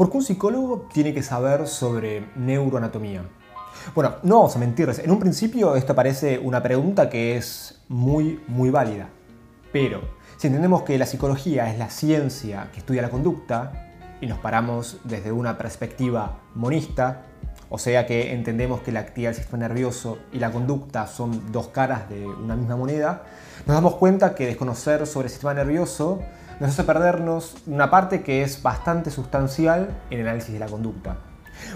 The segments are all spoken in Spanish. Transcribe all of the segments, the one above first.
¿Por qué un psicólogo tiene que saber sobre neuroanatomía? Bueno, no vamos a mentirles, en un principio esto parece una pregunta que es muy, muy válida. Pero si entendemos que la psicología es la ciencia que estudia la conducta y nos paramos desde una perspectiva monista, o sea que entendemos que la actividad del sistema nervioso y la conducta son dos caras de una misma moneda, nos damos cuenta que desconocer sobre el sistema nervioso nos hace perdernos una parte que es bastante sustancial en el análisis de la conducta.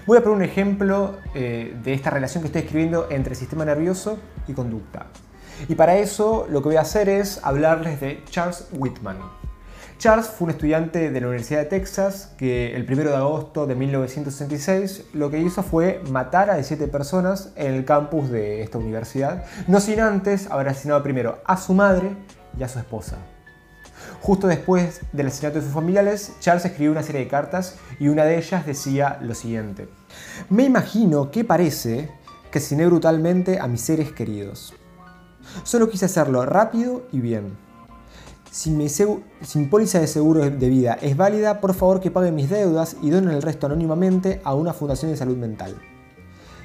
Voy a poner un ejemplo eh, de esta relación que estoy escribiendo entre sistema nervioso y conducta. Y para eso lo que voy a hacer es hablarles de Charles Whitman. Charles fue un estudiante de la Universidad de Texas que el 1 de agosto de 1966 lo que hizo fue matar a 17 personas en el campus de esta universidad, no sin antes haber asesinado primero a su madre y a su esposa. Justo después del asesinato de sus familiares, Charles escribió una serie de cartas y una de ellas decía lo siguiente. Me imagino que parece que asesiné brutalmente a mis seres queridos. Solo quise hacerlo rápido y bien. Si mi, póliza de seguro de vida es válida, por favor que paguen mis deudas y donen el resto anónimamente a una fundación de salud mental.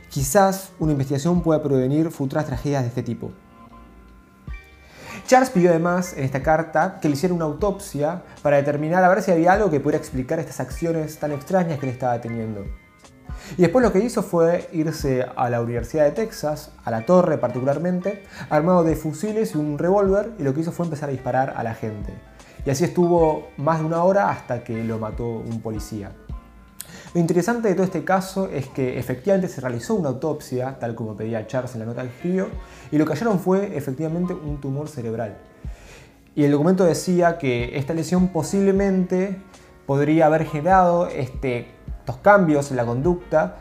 Quizás una investigación pueda prevenir futuras tragedias de este tipo. Charles pidió además en esta carta que le hiciera una autopsia para determinar a ver si había algo que pudiera explicar estas acciones tan extrañas que le estaba teniendo. Y después lo que hizo fue irse a la Universidad de Texas, a la torre particularmente, armado de fusiles y un revólver, y lo que hizo fue empezar a disparar a la gente. Y así estuvo más de una hora hasta que lo mató un policía. Lo interesante de todo este caso es que efectivamente se realizó una autopsia, tal como pedía Charles en la nota que escribió, y lo que hallaron fue efectivamente un tumor cerebral. Y el documento decía que esta lesión posiblemente podría haber generado este cambios en la conducta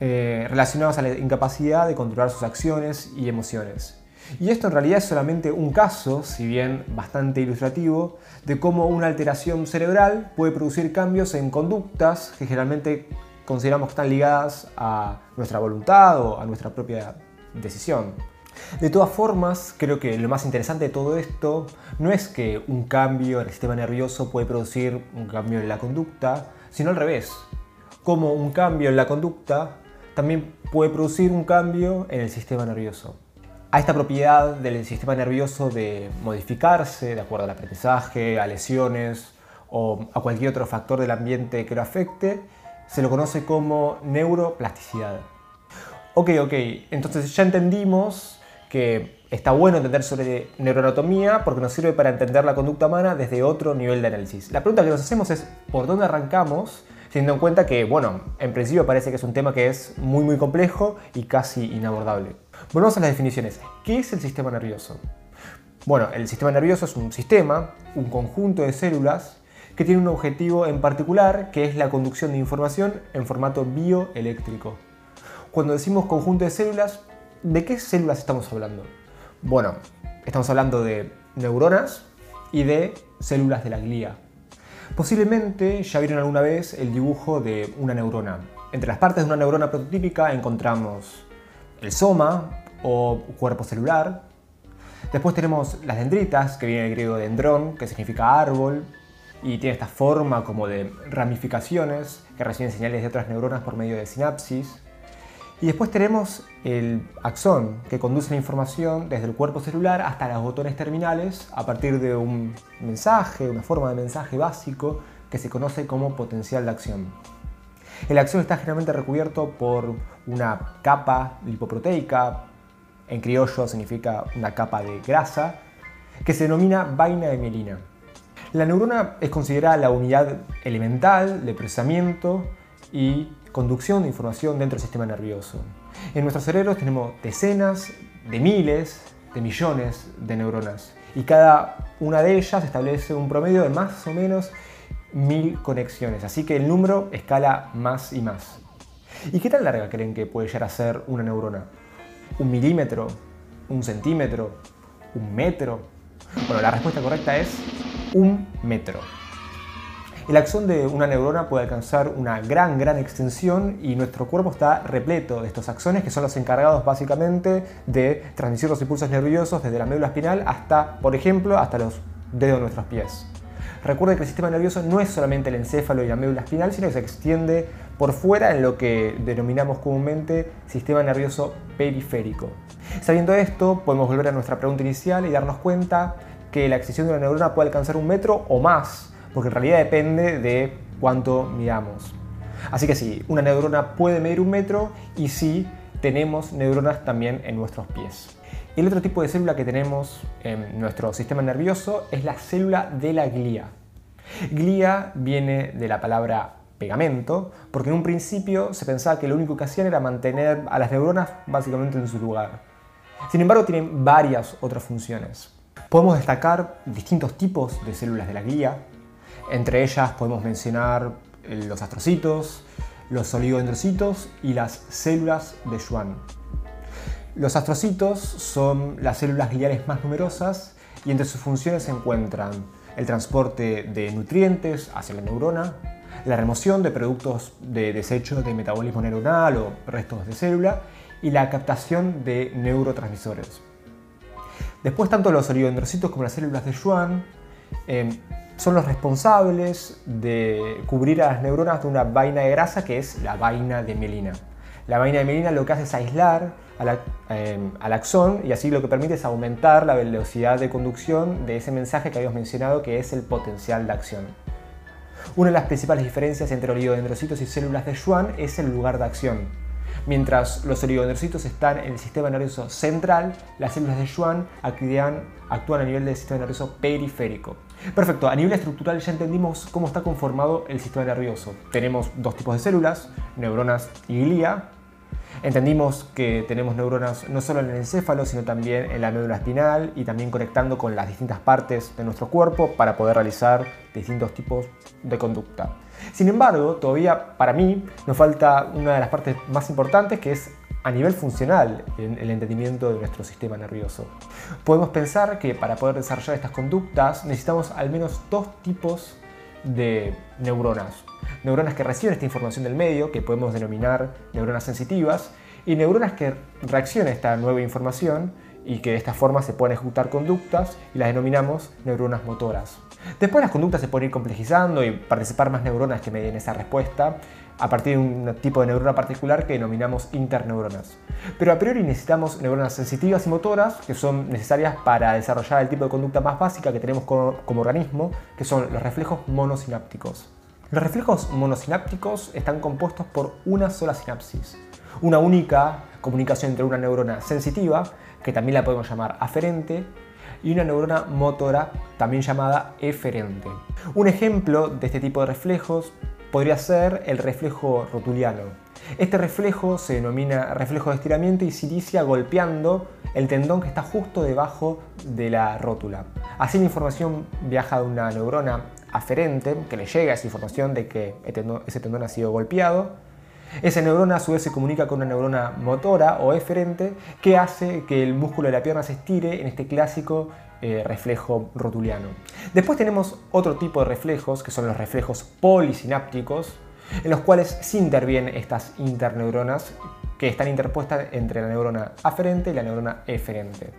eh, relacionados a la incapacidad de controlar sus acciones y emociones. Y esto en realidad es solamente un caso, si bien bastante ilustrativo, de cómo una alteración cerebral puede producir cambios en conductas que generalmente consideramos que están ligadas a nuestra voluntad o a nuestra propia decisión. De todas formas, creo que lo más interesante de todo esto no es que un cambio en el sistema nervioso puede producir un cambio en la conducta, sino al revés como un cambio en la conducta también puede producir un cambio en el sistema nervioso. A esta propiedad del sistema nervioso de modificarse de acuerdo al aprendizaje, a lesiones o a cualquier otro factor del ambiente que lo afecte, se lo conoce como neuroplasticidad. Ok, ok, entonces ya entendimos que está bueno entender sobre neuroanatomía porque nos sirve para entender la conducta humana desde otro nivel de análisis. La pregunta que nos hacemos es, ¿por dónde arrancamos teniendo en cuenta que, bueno, en principio parece que es un tema que es muy muy complejo y casi inabordable. Volvamos a las definiciones. ¿Qué es el sistema nervioso? Bueno, el sistema nervioso es un sistema, un conjunto de células que tiene un objetivo en particular, que es la conducción de información en formato bioeléctrico. Cuando decimos conjunto de células, ¿de qué células estamos hablando? Bueno, estamos hablando de neuronas y de células de la glía. Posiblemente ya vieron alguna vez el dibujo de una neurona. Entre las partes de una neurona prototípica encontramos el soma o cuerpo celular. Después tenemos las dendritas, que viene del griego dendrón, que significa árbol, y tiene esta forma como de ramificaciones que reciben señales de otras neuronas por medio de sinapsis. Y después tenemos el axón, que conduce la información desde el cuerpo celular hasta los botones terminales a partir de un mensaje, una forma de mensaje básico que se conoce como potencial de acción. El axón está generalmente recubierto por una capa lipoproteica, en criollo significa una capa de grasa, que se denomina vaina de mielina. La neurona es considerada la unidad elemental de procesamiento y conducción de información dentro del sistema nervioso. En nuestros cerebros tenemos decenas de miles de millones de neuronas y cada una de ellas establece un promedio de más o menos mil conexiones, así que el número escala más y más. ¿Y qué tan larga creen que puede llegar a ser una neurona? ¿Un milímetro? ¿Un centímetro? ¿Un metro? Bueno, la respuesta correcta es un metro. El axón de una neurona puede alcanzar una gran, gran extensión y nuestro cuerpo está repleto de estos axones que son los encargados básicamente de transmitir los impulsos nerviosos desde la médula espinal hasta, por ejemplo, hasta los dedos de nuestros pies. Recuerde que el sistema nervioso no es solamente el encéfalo y la médula espinal, sino que se extiende por fuera en lo que denominamos comúnmente sistema nervioso periférico. Sabiendo esto, podemos volver a nuestra pregunta inicial y darnos cuenta que la extensión de una neurona puede alcanzar un metro o más, porque en realidad depende de cuánto midamos. Así que sí, una neurona puede medir un metro y sí, tenemos neuronas también en nuestros pies. El otro tipo de célula que tenemos en nuestro sistema nervioso es la célula de la glía. Glía viene de la palabra pegamento, porque en un principio se pensaba que lo único que hacían era mantener a las neuronas básicamente en su lugar. Sin embargo, tienen varias otras funciones. Podemos destacar distintos tipos de células de la glía. Entre ellas podemos mencionar los astrocitos, los oligodendrocitos y las células de Schwann. Los astrocitos son las células gliales más numerosas y entre sus funciones se encuentran el transporte de nutrientes hacia la neurona, la remoción de productos de desecho de metabolismo neuronal o restos de célula y la captación de neurotransmisores. Después, tanto los oligodendrocitos como las células de Schwann eh, son los responsables de cubrir a las neuronas de una vaina de grasa que es la vaina de melina. La vaina de melina lo que hace es aislar Em, al, axón y así lo que permite es aumentar la velocidad de conducción de ese mensaje que habíamos mencionado que es el potencial de acción. Una de las principales diferencias entre oligodendrocitos y células de Schwann es el lugar de acción. Mientras los oligodendrocitos están en el sistema nervioso central, las células de Schwann actúan a nivel del sistema nervioso periférico. Perfecto, a nivel estructural ya entendimos cómo está conformado el sistema nervioso. Tenemos dos tipos de células, neuronas y glía, Entendimos que tenemos neuronas no solo en el encéfalo, sino también en la médula espinal y también conectando con las distintas partes de nuestro cuerpo para poder realizar distintos tipos de conducta. Sin embargo, todavía para mí nos falta una de las partes más importantes que es a nivel funcional en el entendimiento de nuestro sistema nervioso. Podemos pensar que para poder desarrollar estas conductas necesitamos al menos dos tipos de neuronas. Neuronas que reciben esta información del medio, que podemos denominar neuronas sensitivas, y neuronas que reaccionan a esta nueva información y que de esta forma se pueden ejecutar conductas y las denominamos neuronas motoras. Después las conductas se pueden ir complejizando y participar más neuronas que medien esa respuesta a partir de un tipo de neurona particular que denominamos interneuronas. Pero a priori necesitamos neuronas sensitivas y motoras que son necesarias para desarrollar el tipo de conducta más básica que tenemos como, como organismo, que son los reflejos monosinápticos. Los reflejos monosinápticos están compuestos por una sola sinapsis, una única comunicación entre una neurona sensitiva, que también la podemos llamar aferente, y una neurona motora, también llamada eferente. Un ejemplo de este tipo de reflejos podría ser el reflejo rotuliano. Este reflejo se denomina reflejo de estiramiento y se inicia golpeando el tendón que está justo debajo de la rótula. Así la información viaja de una neurona aferente, que le llega esa información de que ese tendón ha sido golpeado, esa neurona a su vez se comunica con una neurona motora o eferente que hace que el músculo de la pierna se estire en este clásico eh, reflejo rotuliano. Después tenemos otro tipo de reflejos que son los reflejos polisinápticos en los cuales sí intervienen estas interneuronas que están interpuestas entre la neurona aferente y la neurona eferente.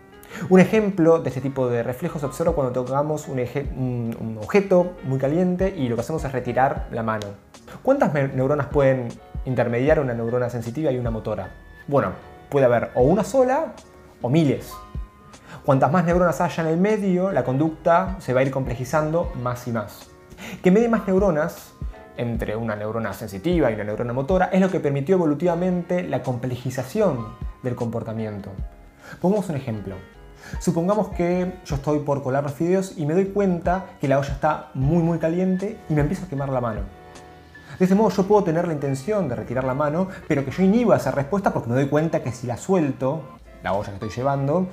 Un ejemplo de este tipo de reflejos se observa cuando tocamos un objeto muy caliente y lo que hacemos es retirar la mano. ¿Cuántas neuronas pueden intermediar una neurona sensitiva y una motora? Bueno, puede haber o una sola o miles. Cuantas más neuronas haya en el medio, la conducta se va a ir complejizando más y más. Que medie más neuronas entre una neurona sensitiva y una neurona motora es lo que permitió evolutivamente la complejización del comportamiento. Pongamos un ejemplo. Supongamos que yo estoy por colar los fideos y me doy cuenta que la olla está muy muy caliente y me empiezo a quemar la mano. De ese modo yo puedo tener la intención de retirar la mano, pero que yo inhiba esa respuesta porque me doy cuenta que si la suelto, la olla que estoy llevando,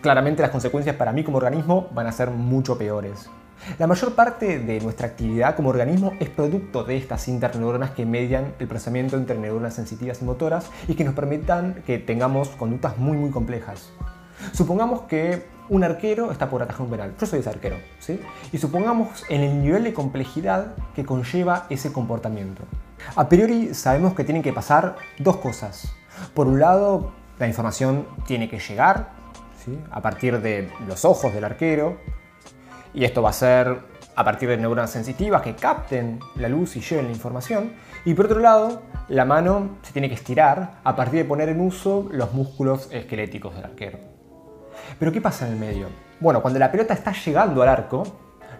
claramente las consecuencias para mí como organismo van a ser mucho peores. La mayor parte de nuestra actividad como organismo es producto de estas interneuronas que median el procesamiento entre neuronas sensitivas y motoras y que nos permitan que tengamos conductas muy muy complejas. Supongamos que un arquero está por atajar un penal. Yo soy ese arquero, ¿sí? Y supongamos en el nivel de complejidad que conlleva ese comportamiento. A priori sabemos que tienen que pasar dos cosas. Por un lado, la información tiene que llegar ¿sí? a partir de los ojos del arquero. Y esto va a ser a partir de neuronas sensitivas que capten la luz y lleven la información. Y por otro lado, la mano se tiene que estirar a partir de poner en uso los músculos esqueléticos del arquero. Pero ¿qué pasa en el medio? Bueno, cuando la pelota está llegando al arco,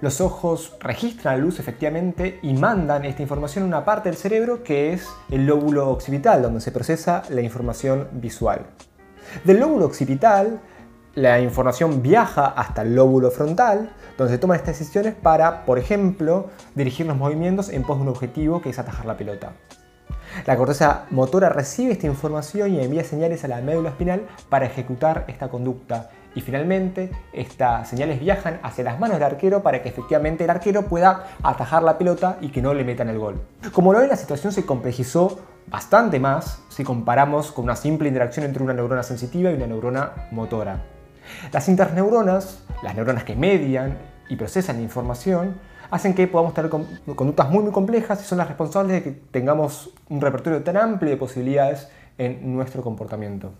los ojos registran la luz efectivamente y mandan esta información a una parte del cerebro que es el lóbulo occipital, donde se procesa la información visual. Del lóbulo occipital, la información viaja hasta el lóbulo frontal, donde se toman estas decisiones para, por ejemplo, dirigir los movimientos en pos de un objetivo que es atajar la pelota. La corteza motora recibe esta información y envía señales a la médula espinal para ejecutar esta conducta. Y finalmente, estas señales viajan hacia las manos del arquero para que efectivamente el arquero pueda atajar la pelota y que no le metan el gol. Como lo ven, la situación se complejizó bastante más si comparamos con una simple interacción entre una neurona sensitiva y una neurona motora. Las interneuronas, las neuronas que median y procesan la información, hacen que podamos tener conductas muy muy complejas y son las responsables de que tengamos un repertorio tan amplio de posibilidades en nuestro comportamiento.